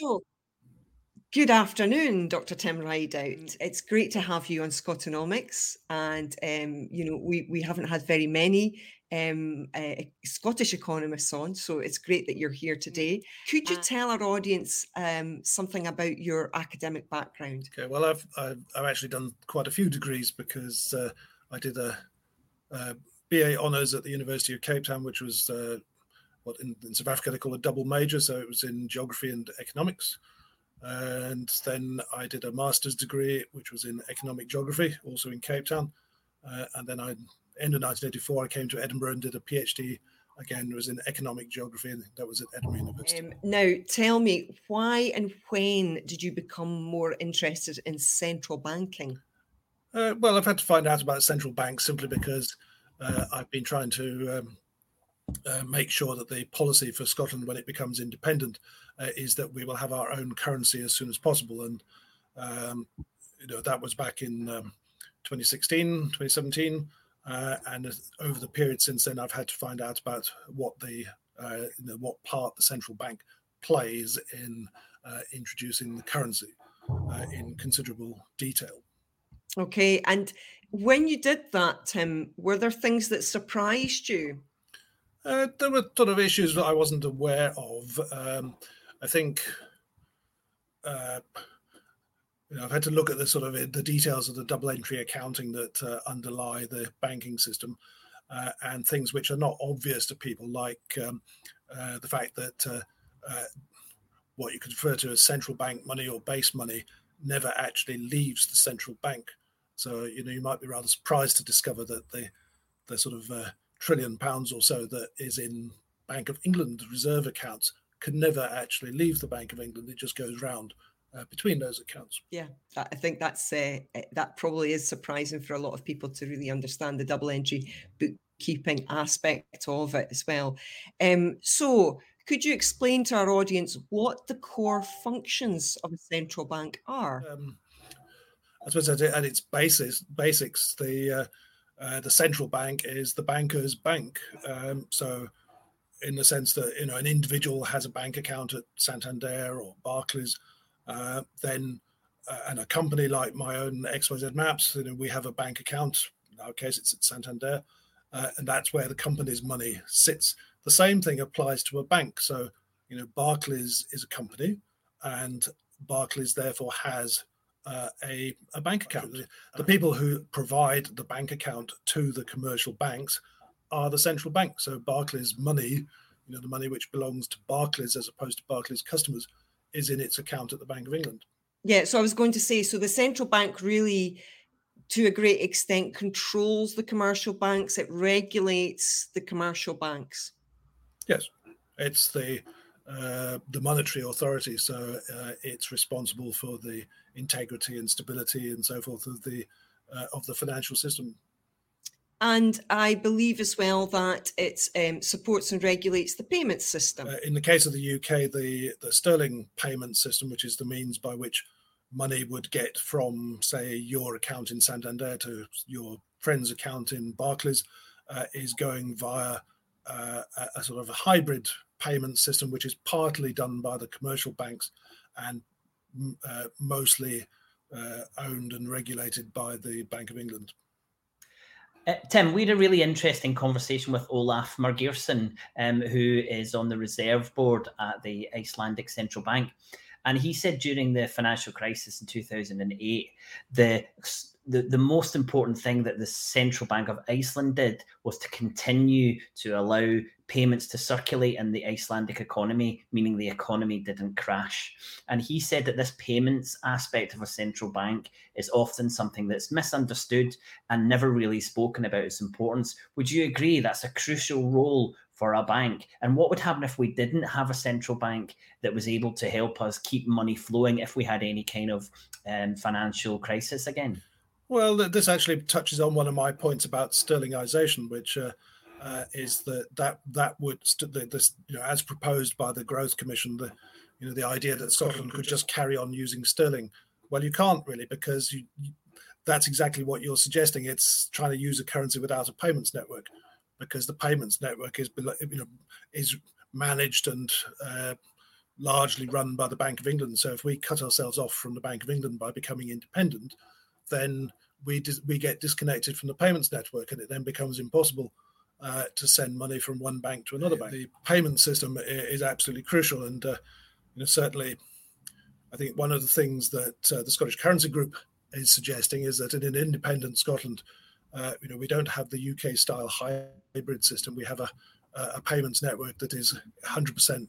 So, good afternoon, Dr. Tim Rideout. It's great to have you on Scotonomics, and um, you know we we haven't had very many um, uh, Scottish economists on, so it's great that you're here today. Could you tell our audience um, something about your academic background? Okay, well, I've I've, I've actually done quite a few degrees because uh, I did a, a, BA honours at the University of Cape Town, which was uh, what in, in, South Africa they call a double major, so it was in geography and economics. And then I did a master's degree, which was in economic geography, also in Cape Town. Uh, and then I, end of 1984, I came to Edinburgh and did a PhD. Again, it was in economic geography, and that was at Edinburgh University. Um, now, tell me, why and when did you become more interested in central banking? Uh, well, I've had to find out about central banks simply because uh, I've been trying to um, uh, make sure that the policy for Scotland when it becomes independent uh, is that we will have our own currency as soon as possible. And um, you know that was back in um, 2016, 2017, uh, and over the period since then, I've had to find out about what the uh, what part the central bank plays in uh, introducing the currency in considerable detail. Okay, and when you did that, Tim, were there things that surprised you? Uh, there were sort of issues that I wasn't aware of. Um, I think uh, you know, I've had to look at the sort of the details of the double entry accounting that uh, underlie the banking system, uh, and things which are not obvious to people, like um, uh, the fact that uh, what you could refer to as central bank money or base money never actually leaves the central bank. So you know you might be rather surprised to discover that the the sort of trillion pounds or so that is in Bank of England reserve accounts can never actually leave the Bank of England. It just goes round uh, between those accounts. Yeah, I think that's uh, eh, that probably is surprising for a lot of people to really understand the double entry bookkeeping aspect of it as well. Um, so, could you explain to our audience what the core functions of a central bank are? Um, I suppose at, its basis, basics, the uh, uh, the central bank is the banker's bank. Um, so, in the sense that you know an individual has a bank account at Santander or Barclays, uh, then uh, and a company like my own XYZ Maps, you know, we have a bank account. In our case, it's at Santander, uh, and that's where the company's money sits. The same thing applies to a bank. So, you know, Barclays is a company, and Barclays therefore has uh, a, a bank account. The people who provide the bank account to the commercial banks are the central bank. So Barclays money, you know, the money which belongs to Barclays as opposed to Barclays customers, is in its account at the Bank of England. Yeah, so I was going to say, so the central bank really, to a great extent, controls the commercial banks. It regulates the commercial banks. Yes, it's the uh, the monetary authority, so uh, it's responsible for the integrity and stability and so forth of the uh, of the financial system. And I believe as well that it um, supports and regulates the payment system. Uh, in the case of the UK, the, the sterling payment system, which is the means by which money would get from, say, your account in Santander to your friend's account in Barclays, uh, is going via uh, a, a, sort of a hybrid payment system, which is partly done by the commercial banks and uh, mostly uh, owned and regulated by the Bank of England. Uh, Tim, we had a really interesting conversation with Olaf Margeirsson, um, who is on the reserve board at the Icelandic Central Bank. And he said during the financial crisis in 2008, the the, the most important thing that the Central Bank of Iceland did was to continue to allow payments to circulate in the Icelandic economy, meaning the economy didn't crash. And he said that this payments aspect of a central bank is often something that's misunderstood and never really spoken about its importance. Would you agree that's a crucial role for a bank? And what would happen if we didn't have a central bank that was able to help us keep money flowing if we had any kind of um, financial crisis again? Well, this actually touches on one of my points about sterlingization, which uh, uh, is that that that would st- this you know as proposed by the Growth Commission, the you know the idea that Scotland could just carry on using sterling. Well, you can't really because you, you, that's exactly what you're suggesting. It's trying to use a currency without a payments network. because the payments network is you know is managed and uh, largely run by the Bank of England. So if we cut ourselves off from the Bank of England by becoming independent, then we dis- we get disconnected from the payments network, and it then becomes impossible uh, to send money from one bank to another bank. The payment system is absolutely crucial, and uh, you know certainly, I think one of the things that uh, the Scottish Currency Group is suggesting is that in an independent Scotland, uh, you know, we don't have the UK style hybrid system. We have a a payments network that is 100%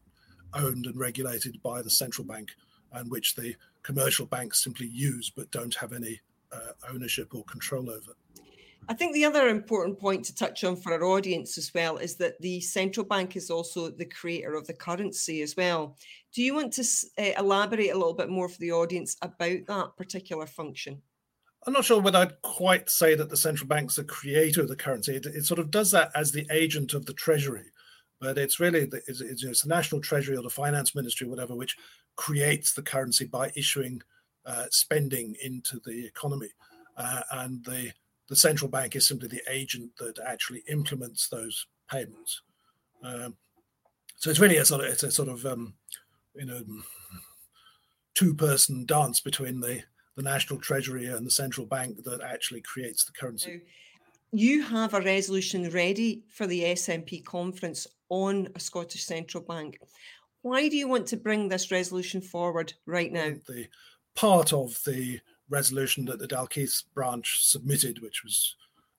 owned and regulated by the central bank, and which the commercial banks simply use but don't have any uh, ownership or control over. I think the other important point to touch on for our audience as well is that the central bank is also the creator of the currency as well. Do you want to uh, elaborate a little bit more for the audience about that particular function? I'm not sure whether I'd quite say that the central bank's the creator of the currency. It, it sort of does that as the agent of the treasury, but it's really the, it's, it's, it's, the national treasury or the finance ministry, whatever, which creates the currency by issuing uh, spending into the economy, uh, and the the central bank is simply the agent that actually implements those payments. Um, so it's really a sort of it's a sort of um, you know two person dance between the the national treasury and the central bank that actually creates the currency. You have a resolution ready for the SNP conference on a Scottish central bank. Why do you want to bring this resolution forward right now? The part of the resolution that the Dalkeith branch submitted, which was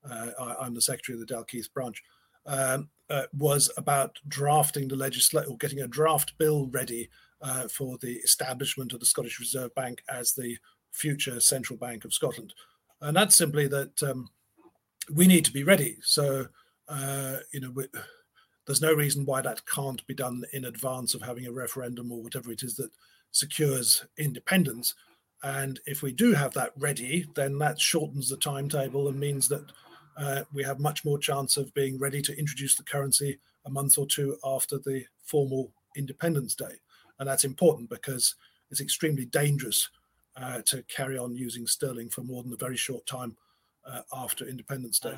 uh, I, am the secretary of the Dalkeith branch, um, uh, was about drafting the legislation or getting a draft bill ready uh, for the establishment of the Scottish Reserve Bank as the future central bank of Scotland. And that's simply that um, we need to be ready. So, uh, you know, we, there's no reason why that can't be done in advance of having a referendum or whatever it is that secures independence. And if we do have that ready, then that shortens the timetable and means that uh, we have much more chance of being ready to introduce the currency a month or two after the formal Independence Day. And that's important because it's extremely dangerous uh, to carry on using sterling for more than a very short time uh, after Independence Day.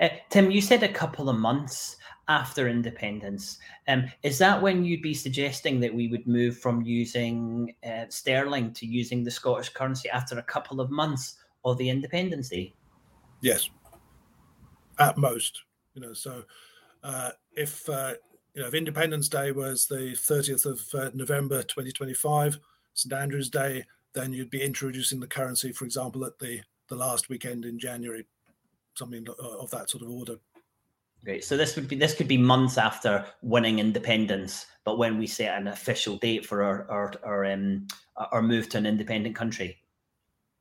Uh, Tim, you said a couple of months after independence. Um, is that when you'd be suggesting that we would move from using uh, sterling to using the Scottish currency after a couple of months of the Independence Day? Yes, at most. You know, so uh, if uh, you know if Independence Day was the 30th of uh, November 2025, St Andrew's Day, then you'd be introducing the currency, for example, at the the last weekend in January, something of that sort of order. Great. So this would be this could be months after winning independence, but when we set an official date for our our our, um, our move to an independent country.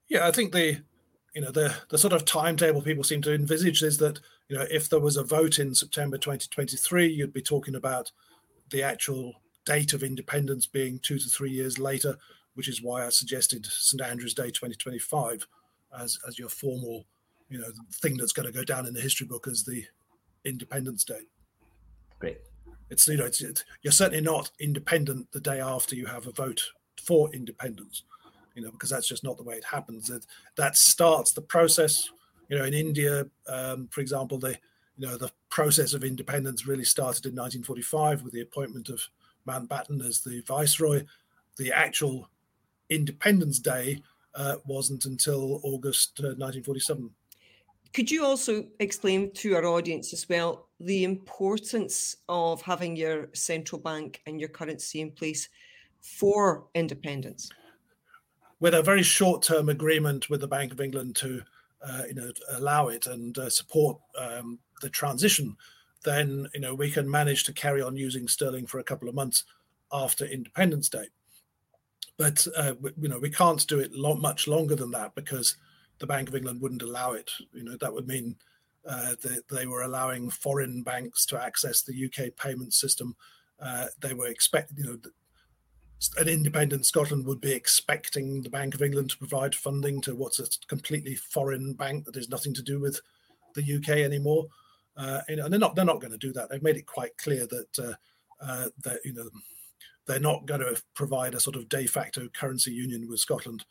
Yeah, I think the you know the the sort of timetable people seem to envisage is that you know if there was a vote in September 2023, you'd be talking about the actual date of independence being two to three years later, which is why I suggested St Andrew's Day 2025 as as your formal, you know, thing that's going to go down in the history book as the Independence Day. Great. It's you know, it's, it's you're certainly not independent the day after you have a vote for independence, you know, because that's just not the way it happens. That that starts the process. You know, in India, um, for example, the you know the process of independence really started in 1945 with the appointment of Mountbatten as the viceroy. The actual Independence Day uh, wasn't until August uh, 1947. Could you also explain to our audience as well the importance of having your central bank and your currency in place for independence? With a very short-term agreement with the Bank of England to, uh, you know, allow it and uh, support um, the transition, then you know we can manage to carry on using sterling for a couple of months after Independence Day. But uh, you know, we can't do it lo- much longer than that because the Bank of England wouldn't allow it. You know, that would mean uh, that they were allowing foreign banks to access the UK payment system. Uh, they were expecting, you know, an independent Scotland would be expecting the Bank of England to provide funding to what's a completely foreign bank that has nothing to do with the UK anymore. Uh, and they're not they're not going to do that. They've made it quite clear that uh, uh, that you know they're not going to provide a sort of de facto currency union with Scotland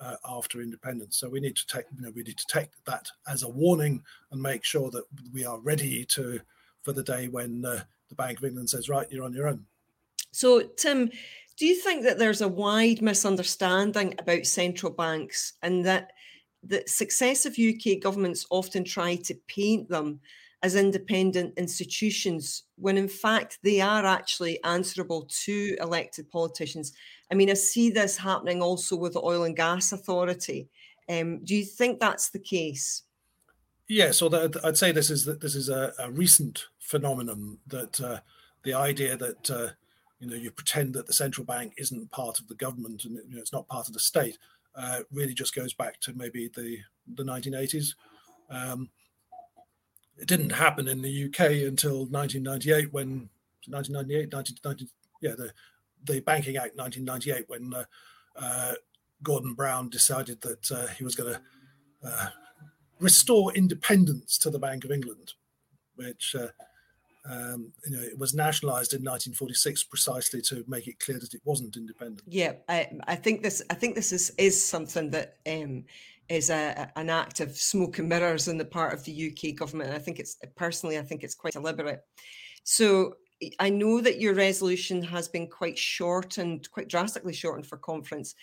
uh, after independence. So we need to take, you know, we need to take that as a warning and make sure that we are ready to for the day when uh, the Bank of England says, right, you're on your own. So, Tim, do you think that there's a wide misunderstanding about central banks and that the successive UK governments often try to paint them as independent institutions when in fact they are actually answerable to elected politicians. I mean, I see this happening also with the Oil and Gas Authority. Um, do you think that's the case? Yes, so that, I'd say this is this is a, a recent phenomenon that uh, the idea that uh, you know you pretend that the central bank isn't part of the government and you know, it's not part of the state uh, really just goes back to maybe the the 1980s. Um, it didn't happen in the UK until 1998 when 1998 1990 yeah the the Banking Act 1998 when uh, uh, Gordon Brown decided that uh, he was going to uh, restore independence to the Bank of England, which uh, um, you know, it was nationalised in 1946 precisely to make it clear that it wasn't independent. Yeah, I, I think this. I think this is is something that um, is a, an act of smoke and mirrors on the part of the UK government. And I think it's personally, I think it's quite deliberate. So I know that your resolution has been quite shortened, quite drastically shortened for conference,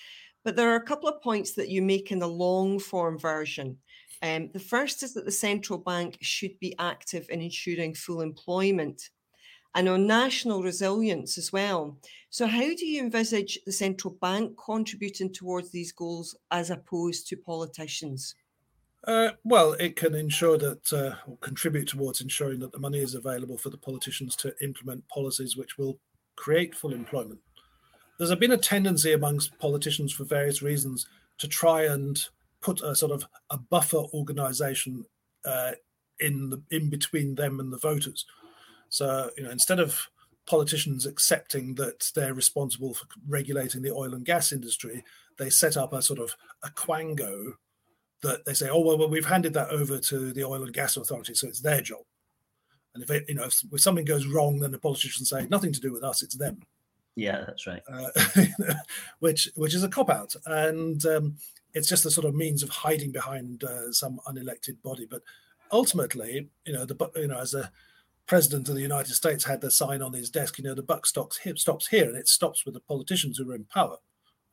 but there are a couple of points that you make in the long form version. Um, the first is that the central bank should be active in ensuring full employment and on national resilience as well. So, how do you envisage the central bank contributing towards these goals as opposed to politicians? Uh, well, it can ensure that, uh, or contribute towards ensuring that the money is available for the politicians to implement policies which will create full employment. There's been a tendency amongst politicians for various reasons to try and put a sort of a buffer organization uh, in the in between them and the voters. So you know, instead of politicians accepting that they're responsible for regulating the oil and gas industry, they set up a sort of a quango that they say, oh well, well we've handed that over to the oil and gas authority, so it's their job. And if it, you know if, if something goes wrong, then the politicians say nothing to do with us, it's them. Yeah, that's right. Uh, which which is a cop out, and um, it's just a sort of means of hiding behind uh, some unelected body. But ultimately, you know, the you know as a president of the United States had the sign on his desk, you know, the buck stops here, stops here, and it stops with the politicians who are in power,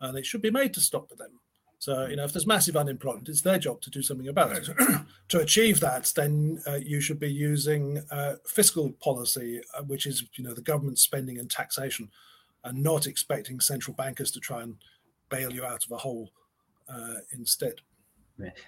and it should be made to stop with them. So, you know, if there's massive unemployment, it's their job to do something about it. to achieve that, then uh, you should be using uh, fiscal policy, uh, which is, you know, the government spending and taxation, and not expecting central bankers to try and bail you out of a hole uh, instead.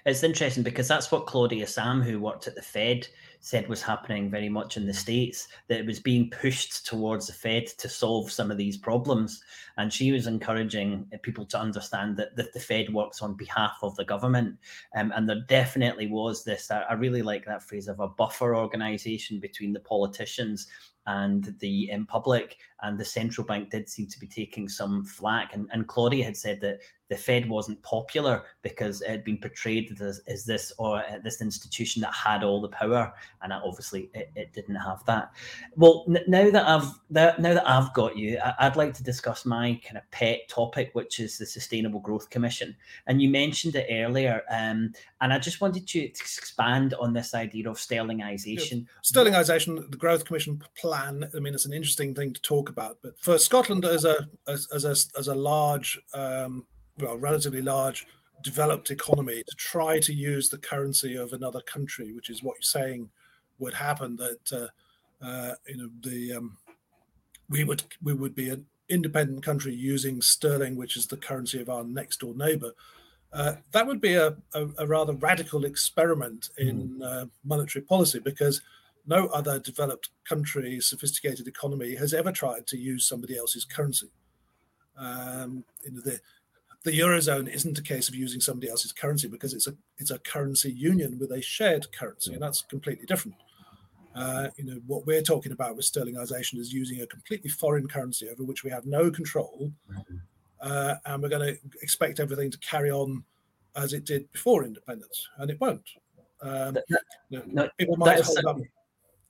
It's interesting because that's what Claudia Sahm, who worked at the Fed, said was happening very much in the States, that it was being pushed towards the Fed to solve some of these problems. And she was encouraging people to understand that, that the Fed works on behalf of the government. Um, and there definitely was this, I really like that phrase of a buffer organization between the politicians and the um, public and the central bank did seem to be taking some flack and, and claudia had said that the Fed wasn't popular because it had been portrayed as, as this or uh, this institution that had all the power, and obviously it, it didn't have that. Well, n- now that I've that, now that I've got you, I, would like to discuss my kind of pet topic, which is the Sustainable Growth Commission. And you mentioned it earlier, um, and I just wanted to expand on this idea of sterlingization. Sterlingization, the Growth Commission plan. I mean, it's an interesting thing to talk about, but for Scotland as a as, as a as a large um, well, relatively large developed economy to try to use the currency of another country, which is what you're saying would happen. That uh, uh, you know the um, we would we would be an independent country using sterling, which is the currency of our next door neighbor. Uh, that would be a, a, a, rather radical experiment in mm. uh, monetary policy because no other developed country, sophisticated economy has ever tried to use somebody else's currency. Um, you know, the, the eurozone isn't a case of using somebody else's currency because it's a it's a currency union with a shared currency, and that's completely different. Uh, you know what we're talking about with sterlingization is using a completely foreign currency over which we have no control, uh, and we're going to expect everything to carry on as it did before independence, and it won't. Um, you know, no, people might hold up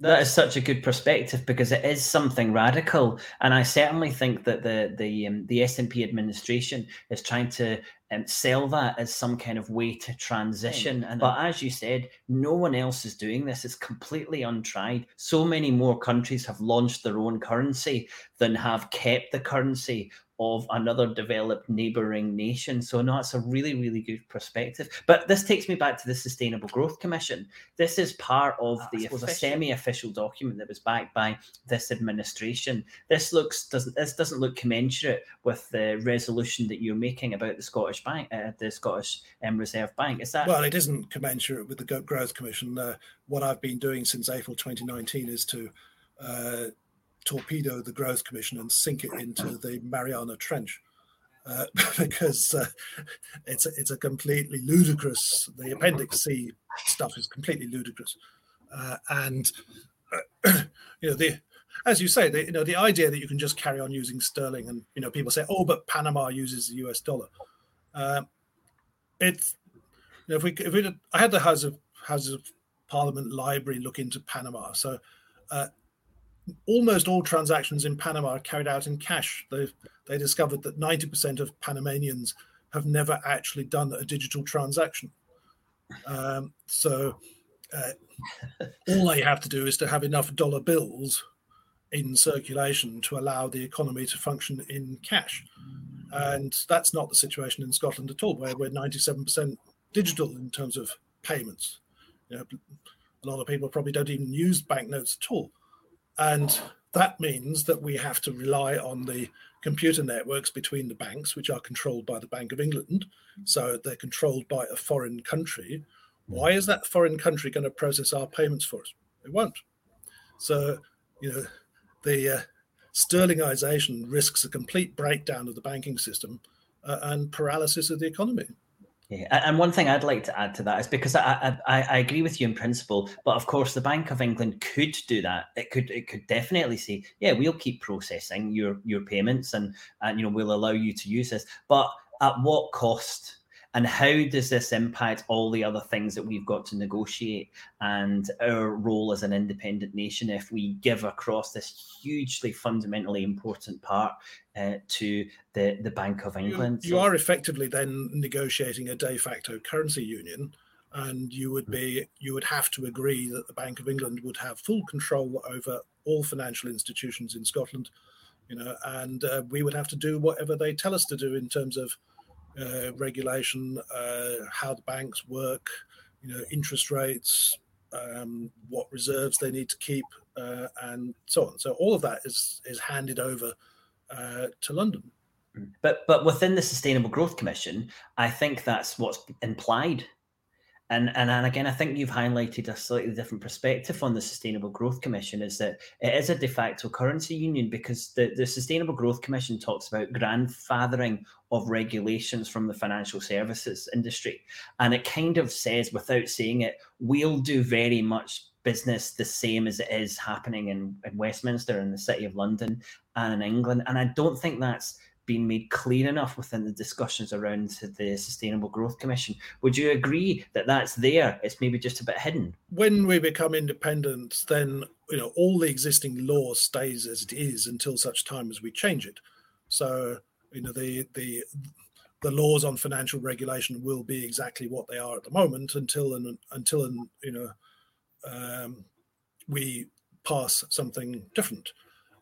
that is such a good perspective because it is something radical, and I certainly think that the the um, the SNP administration is trying to um, sell that as some kind of way to transition. And but as you said, no one else is doing this. It's completely untried. So many more countries have launched their own currency than have kept the currency of another developed neighboring nation. So no, it's a really, really good perspective. But this takes me back to the Sustainable Growth Commission. This is part of the was a semi-official document that was backed by this administration. This looks doesn't this doesn't look commensurate with the resolution that you're making about the Scottish Bank, uh, the Scottish um, Reserve Bank. Is that well? It isn't commensurate with the Growth Commission. Uh, what I've been doing since April 2019 is to uh, torpedo the Growth Commission and sink it into the Mariana Trench. Uh, because uh, it's a, it's a completely ludicrous. The Appendix C stuff is completely ludicrous, uh, and you know the as you say, the, you know the idea that you can just carry on using sterling, and you know people say, oh, but Panama uses the U.S. dollar. Uh, it's you know, if we if we I had the House of House of Parliament library look into Panama, so uh, almost all transactions in Panama are carried out in cash. They they discovered that 90% of Panamanians have never actually done a digital transaction. Um, so uh, all they have to do is to have enough dollar bills in circulation to allow the economy to function in cash. And that's not the situation in Scotland at all, where we're 97% digital in terms of payments. You know, a lot of people probably don't even use banknotes at all. And that means that we have to rely on the computer networks between the banks, which are controlled by the Bank of England. So they're controlled by a foreign country. Why is that foreign country going to process our payments for us? It won't. So, you know, the uh, sterlingization risks a complete breakdown of the banking system uh, and paralysis of the economy. Yeah, and one thing I'd like to add to that is because I, I, I agree with you in principle, but of course the Bank of England could do that. It could it could definitely say, yeah, we'll keep processing your your payments and and you know we'll allow you to use this, but at what cost? And how does this impact all the other things that we've got to negotiate and our role as an independent nation if we give across this hugely fundamentally important part uh, to the, the Bank of England? You, you so, are effectively then negotiating a de facto currency union and you would be you would have to agree that the Bank of England would have full control over all financial institutions in Scotland, you know, and uh, we would have to do whatever they tell us to do in terms of uh, regulation, uh, how the banks work, you know, interest rates, um, what reserves they need to keep, uh, and so on. So all of that is is handed over uh, to London. But but within the Sustainable Growth Commission, I think that's what's implied and, and and again, I think you've highlighted a slightly different perspective on the Sustainable Growth Commission is that it is a de facto currency union because the, the Sustainable Growth Commission talks about grandfathering of regulations from the financial services industry. And it kind of says, without saying it, we'll do very much business the same as it is happening in, in Westminster in the City of London and in England. And I don't think that's been made clear enough within the discussions around the Sustainable Growth Commission. Would you agree that that's there? It's maybe just a bit hidden. When we become independent, then you know all the existing law stays as it is until such time as we change it. So you know the the the laws on financial regulation will be exactly what they are at the moment until and until and you know um, we pass something different.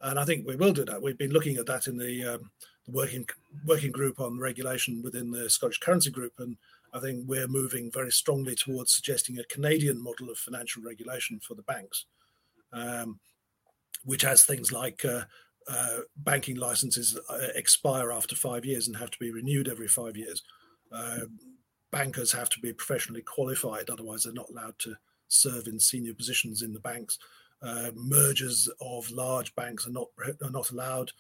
And I think we will do that. We've been looking at that in the um, working working group on regulation within the Scottish Currency Group, and I think we're moving very strongly towards suggesting a Canadian model of financial regulation for the banks, um, which has things like uh, uh, banking licenses uh, expire after five years and have to be renewed every five years. Uh, bankers have to be professionally qualified, otherwise they're not allowed to serve in senior positions in the banks. Uh, mergers of large banks are not are not allowed.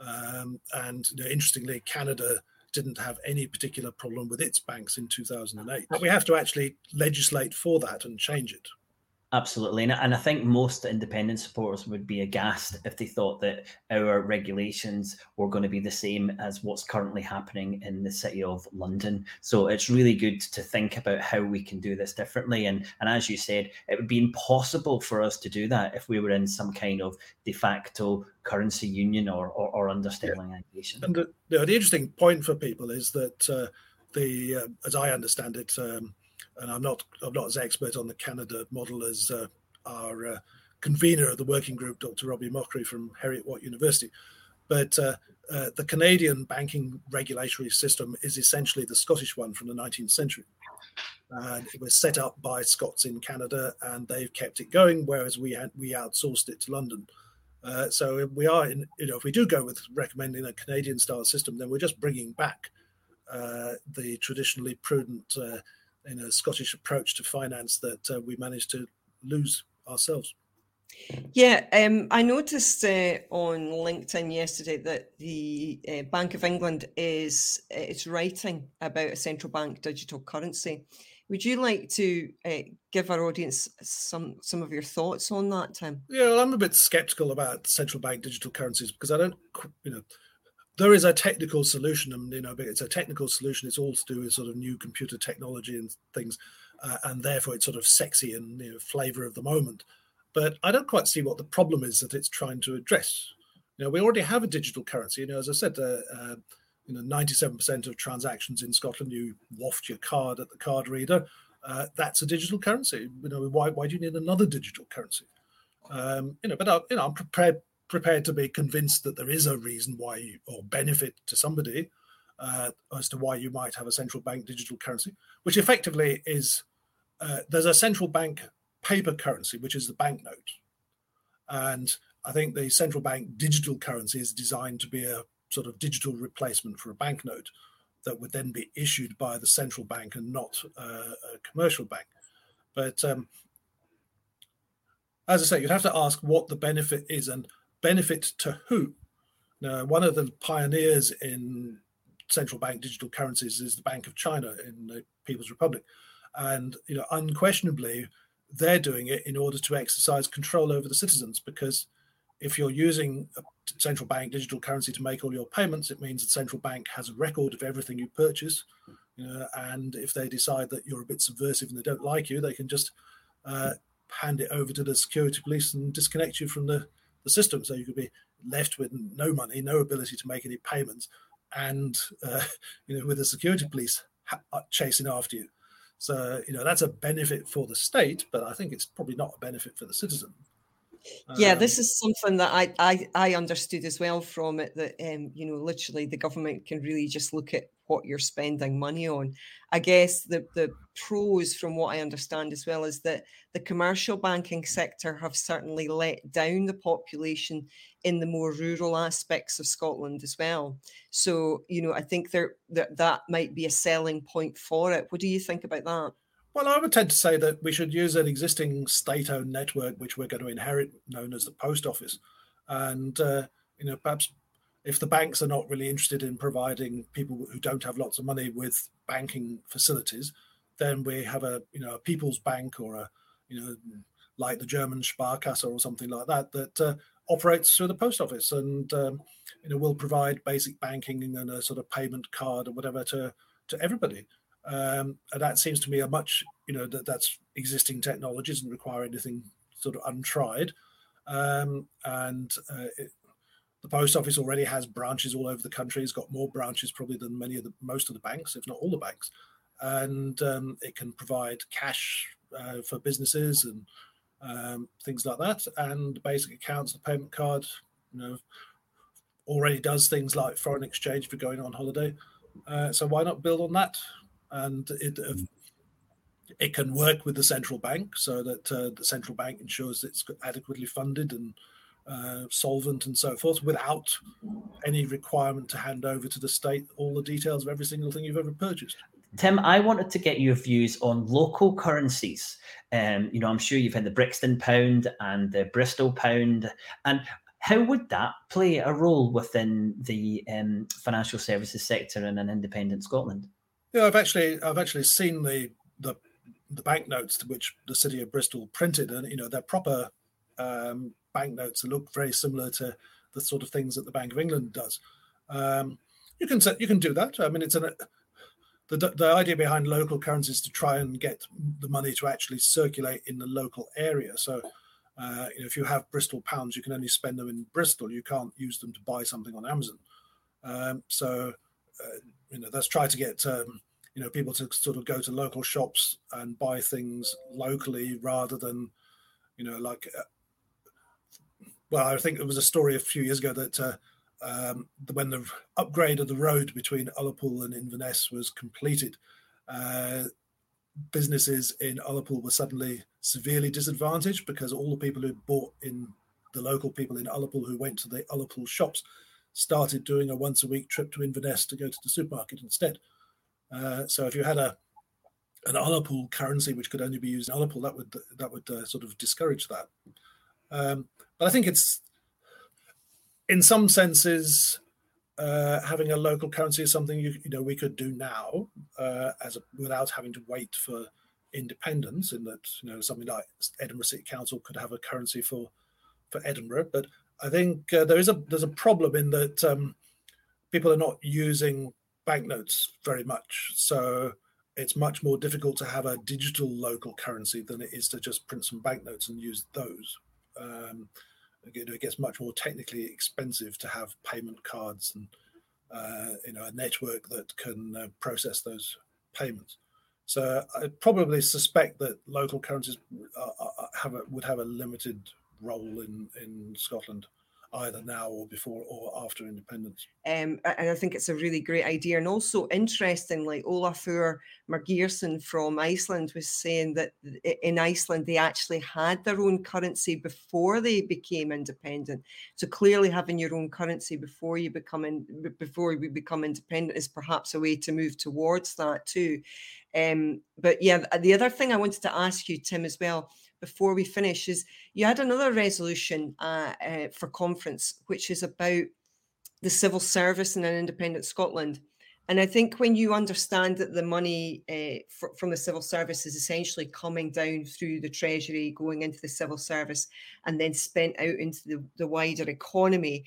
Um, and you know, interestingly, Canada didn't have any particular problem with its banks in 2008. But we have to actually legislate for that and change it. Absolutely. And, and I think most independent supporters would be aghast if they thought that our regulations were going to be the same as what's currently happening in the city of London. So it's really good to think about how we can do this differently. And, and as you said, it would be impossible for us to do that if we were in some kind of de facto currency union or, or, or under sterlingization. And the, the, interesting point for people is that. Uh, the uh, as I understand it, um, and I'm not I'm not as expert on the Canada model as uh, our uh, convener of the working group, Dr. Robbie Mochrie from Heriot Watt University, but uh, uh, the Canadian banking regulatory system is essentially the Scottish one from the 19th century. And it was set up by Scots in Canada, and they've kept it going, whereas we had we outsourced it to London. Uh, so we are in, you know, if we do go with recommending a Canadian style system, then we're just bringing back uh, the traditionally prudent, in a Scottish approach to finance that uh, we managed to lose ourselves. Yeah, um, I noticed uh, on LinkedIn yesterday that the uh, Bank of England is it's writing about a central bank digital currency. Would you like to uh, give our audience some some of your thoughts on that, Tim? Yeah, well, I'm a bit skeptical about central bank digital currencies because I don't, you know, there is a technical solution, and you know, it's a technical solution. It's all to do with sort of new computer technology and things, uh, and therefore it's sort of sexy and you know, flavor of the moment. But I don't quite see what the problem is that it's trying to address. You know, we already have a digital currency. You know, as I said, uh, uh, you know, 97% of transactions in Scotland, you waft your card at the card reader. Uh, that's a digital currency. You know, why, why do you need another digital currency? Um, you know, but I, uh, you know, I'm prepared prepared to be convinced that there is a reason why you, or benefit to somebody uh, as to why you might have a central bank digital currency, which effectively is uh, there's a central bank paper currency, which is the banknote, and I think the central bank digital currency is designed to be a sort of digital replacement for a banknote that would then be issued by the central bank and not uh, a commercial bank. But um, as I say, you'd have to ask what the benefit is and benefit to who. Now, one of the pioneers in central bank digital currencies is the Bank of China in the People's Republic, and you know, unquestionably, they're doing it in order to exercise control over the citizens because if you're using a central bank digital currency to make all your payments, it means the central bank has a record of everything you purchase. You know, and if they decide that you're a bit subversive and they don't like you, they can just uh, hand it over to the security police and disconnect you from the, the system. So you could be left with no money, no ability to make any payments, and uh, you know, with the security police ha- uh, chasing after you. So you know that's a benefit for the state, but I think it's probably not a benefit for the citizen. Yeah, um, this is something that I, I I understood as well from it that um, you know literally the government can really just look at what you're spending money on. I guess the the pros from what I understand as well is that the commercial banking sector have certainly let down the population in the more rural aspects of Scotland as well. So you know I think there that that might be a selling point for it. What do you think about that? Well, I would tend to say that we should use an existing state-owned network, which we're going to inherit, known as the post office, and uh, you know perhaps if the banks are not really interested in providing people who don't have lots of money with banking facilities, then we have a you know a people's bank or a you know like the German Sparkasse or something like that that uh, operates through the post office and um, you know will provide basic banking and a sort of payment card or whatever to to everybody. Um, and that seems to me a much, you know, that that's existing technology doesn't require anything sort of untried. Um, and uh, it, the post office already has branches all over the country. It's got more branches probably than many of the most of the banks, if not all the banks. And um, it can provide cash uh, for businesses and um, things like that. And basic accounts, the payment card, you know, already does things like foreign exchange for going on holiday. Uh, so why not build on that? and it uh, it can work with the central bank so that uh, the central bank ensures it's adequately funded and uh, solvent and so forth without any requirement to hand over to the state all the details of every single thing you've ever purchased. Tim, I wanted to get your views on local currencies. Um, you know, I'm sure you've had the Brixton pound and the Bristol pound, and how would that play a role within the um, financial services sector in an independent Scotland? Yeah, I've actually I've actually seen the the the banknotes which the city of Bristol printed, and you know they're proper um, banknotes look very similar to the sort of things that the Bank of England does. Um, you can you can do that. I mean, it's an the the idea behind local currencies is to try and get the money to actually circulate in the local area. So. Uh, you know, if you have Bristol pounds, you can only spend them in Bristol. You can't use them to buy something on Amazon. Um, so uh, you know, let's try to get um, you know people to sort of go to local shops and buy things locally rather than you know like uh, well i think there was a story a few years ago that uh, um, when the upgrade of the road between Ullapool and Inverness was completed, uh, businesses in Ullapool were suddenly severely disadvantaged because all the people who bought in the local people in Ullapool who went to the Ullapool shops started doing a once a week trip to Inverness to go to the supermarket instead. Uh, so if you had a an Ullapool currency which could only be used in Ullapool, that would that would uh, sort of discourage that. Um, but I think it's in some senses uh, having a local currency is something you, you know we could do now uh, as a, without having to wait for independence. In that you know something like Edinburgh City Council could have a currency for for Edinburgh, but I think uh, there is a there's a problem in that um, people are not using banknotes very much. So it's much more difficult to have a digital local currency than it is to just print some banknotes and use those. Um, it gets much more technically expensive to have payment cards and uh, you know a network that can uh, process those payments. So I probably suspect that local currencies have a, would have a limited role in in Scotland either now or before or after independence. Um, and I think it's a really great idea. And also, interestingly, Olafur Margeirsson from Iceland was saying that in Iceland they actually had their own currency before they became independent. So clearly, having your own currency before you become in, before we become independent is perhaps a way to move towards that too. Um, but yeah, the other thing I wanted to ask you, Tim, as well before we finish is you had another resolution uh, uh, for conference, which is about the civil service in an independent Scotland. And I think when you understand that the money uh, for, from the civil service is essentially coming down through the treasury, going into the civil service, and then spent out into the, the wider economy,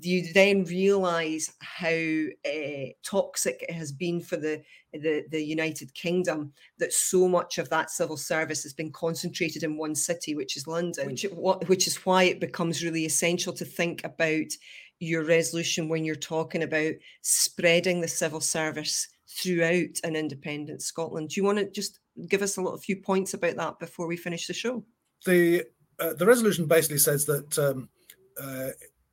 you then realize how uh, toxic it has been for the, the, the United Kingdom that so much of that civil service has been concentrated in one city, which is London, which, which is why it becomes really essential to think about your resolution when you're talking about spreading the civil service throughout an independent Scotland. Do you want to just give us a little few points about that before we finish the show? The uh, the resolution basically says that um, uh,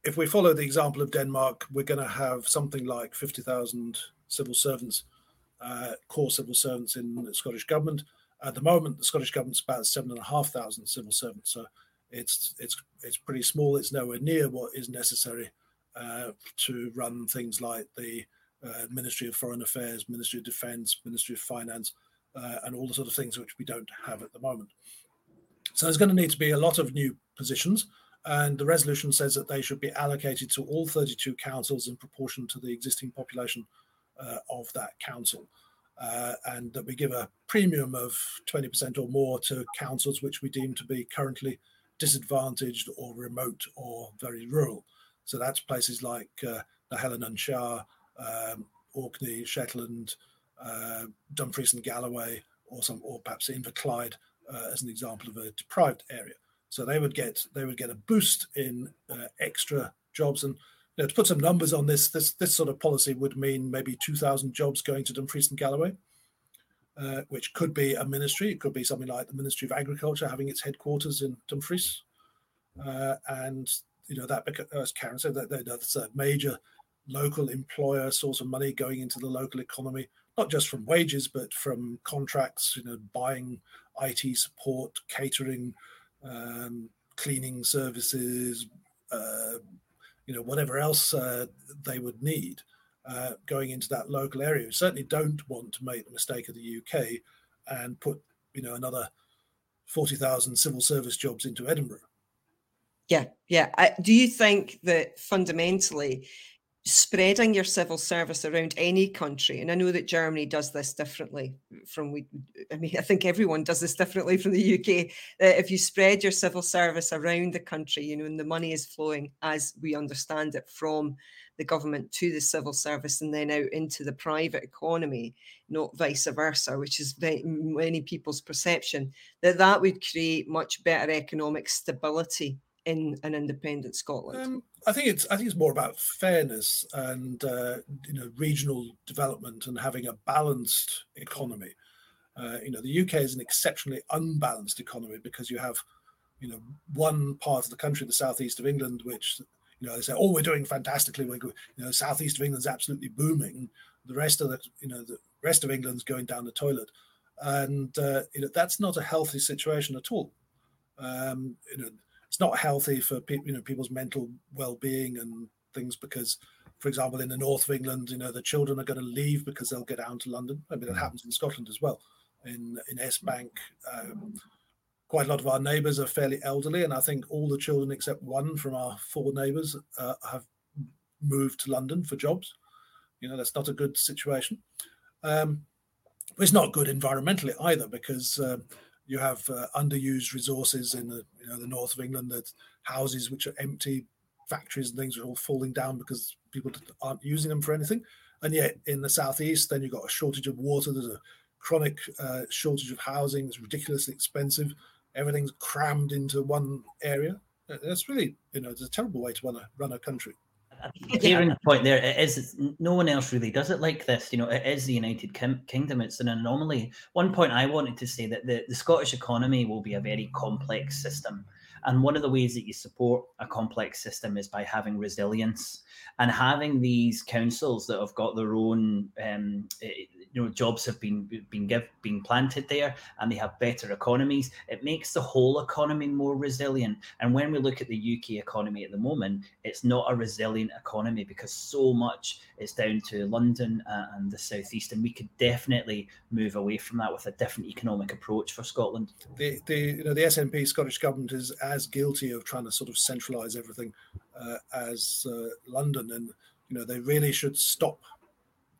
if we follow the example of Denmark, we're going to have something like 50,000 civil servants, uh, core civil servants in the Scottish government. At the moment, the Scottish government's about seven and a half thousand civil servants, so it's it's it's pretty small. It's nowhere near what is necessary uh, to run things like the uh, Ministry of Foreign Affairs, Ministry of Defence, Ministry of Finance, uh, and all the sort of things which we don't have at the moment. So there's going to need to be a lot of new positions and the resolution says that they should be allocated to all 32 councils in proportion to the existing population uh, of that council. Uh, and that we give a premium of 20% or more to councils which we deem to be currently disadvantaged or remote or very rural. So that's places like uh, the Eilean Siar, um, Orkney, Shetland, uh, Dumfries and Galloway, or some, or perhaps Inverclyde uh, as an example of a deprived area. So they would get they would get a boost in uh, extra jobs. And you know, to put some numbers on this, this this sort of policy would mean maybe two thousand jobs going to Dumfries and Galloway, uh, which could be a ministry. It could be something like the Ministry of Agriculture having its headquarters in Dumfries, uh, and you know that as Karen said, that, that's a major local employer source of money going into the local economy, not just from wages but from contracts. You know, buying IT support, catering um, cleaning services, uh, you know, whatever else uh, they would need uh, going into that local area. We certainly don't want to make the mistake of the UK and put, you know, another 40,000 civil service jobs into Edinburgh. Yeah, yeah. I, do you think that fundamentally spreading your civil service around any country and i know that germany does this differently from we i mean i think everyone does this differently from the uk uh, if you spread your civil service around the country you know and the money is flowing as we understand it from the government to the civil service and then out into the private economy not vice versa which is many people's perception that that would create much better economic stability in an independent Scotland? Um, I think it's I think it's more about fairness and uh, you know regional development and having a balanced economy. Uh, you know, the UK is an exceptionally unbalanced economy because you have, you know, one part of the country, the southeast of England, which you know they say, "Oh, we're doing fantastically. We're, you know, southeast of England's absolutely booming." The rest of the, you know, the rest of England's going down the toilet, and uh, you know that's not a healthy situation at all. Um, you know, it's not healthy for people, you know, people's mental well-being and things because for example, in the north of England, you know, the children are going to leave because they'll get down to London. I mean, that mm. happens in Scotland as well in in S Bank. Um, quite a lot of our neighbours are fairly elderly, and I think all the children except one from our four neighbours uh, have moved to London for jobs. You know, that's not a good situation. Um, it's not good environmentally either because uh, you have uh, underused resources in the you know the north of England. That houses which are empty, factories and things are all falling down because people aren't using them for anything. And yet in the southeast, then you've got a shortage of water. There's a chronic uh, shortage of housing. It's ridiculously expensive. Everything's crammed into one area. Uh, that's really, you know, it's a terrible way to run a run a country. Hearing the point there, it is no one else really does it like this. You know, it is the United Kingdom. It's an anomaly. One point I wanted to say that the, the Scottish economy will be a very complex system. And one of the ways that you support a complex system is by having resilience and having these councils that have got their own um, you know jobs have been been give, been planted there and they have better economies it makes the whole economy more resilient. And when we look at the uk economy at the moment it's not a resilient economy because so much is down to london and the southeast and we could definitely move away from that with a different economic approach for scotland. The, the you know the snp scottish government is as guilty of trying to sort of centralize everything uh, as uh, london. And you know they really should stop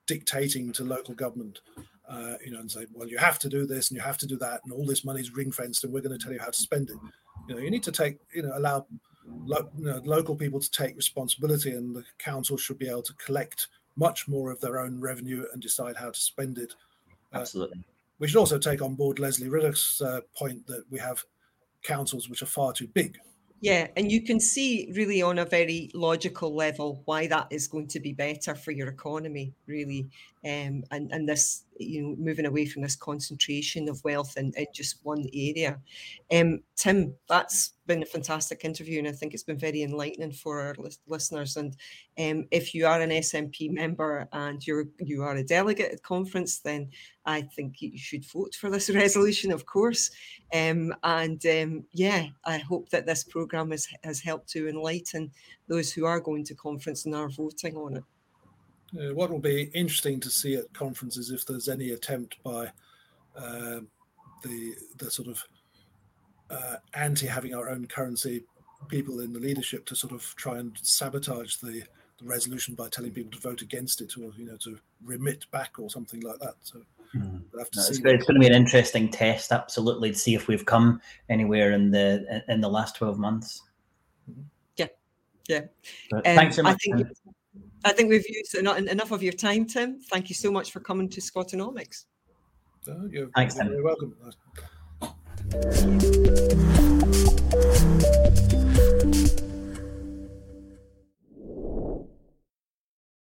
dictating to local government, uh, you know, and say, well, you have to do this and you have to do that, and all this money is ring fenced, and we're going to tell you how to spend it. You know, you need to take, you know, allow lo- you know, local people to take responsibility, and the council should be able to collect much more of their own revenue and decide how to spend it. Uh, Absolutely. We should also take on board Lesley Riddoch's uh, point that we have councils which are far too big. Yeah, and you can see really on a very logical level why that is going to be better for your economy, really. Um, and, and this, you know, moving away from this concentration of wealth in, in just one area. Um, Tim, that's been a fantastic interview, and I think it's been very enlightening for our listeners. And um, if you are an SNP member and you're you are a delegate at conference, then I think you should vote for this resolution, of course. Um, and um, yeah, I hope that this program has, has helped to enlighten those who are going to conference and are voting on it. Uh, what will be interesting to see at conferences if there's any attempt by uh, the the sort of uh, anti having our own currency people in the leadership to sort of try and sabotage the, the, resolution by telling people to vote against it or you know to remit back or something like that. So mm. we'll have to no, see. It's, it's, going to be an interesting test, absolutely, to see if we've come anywhere in the in the last twelve months. Yeah, yeah. Um, thanks so much. I think we've used enough of your time, Tim. Thank you so much for coming to Scotonomics. Uh, you're Thanks, Tim. You're welcome.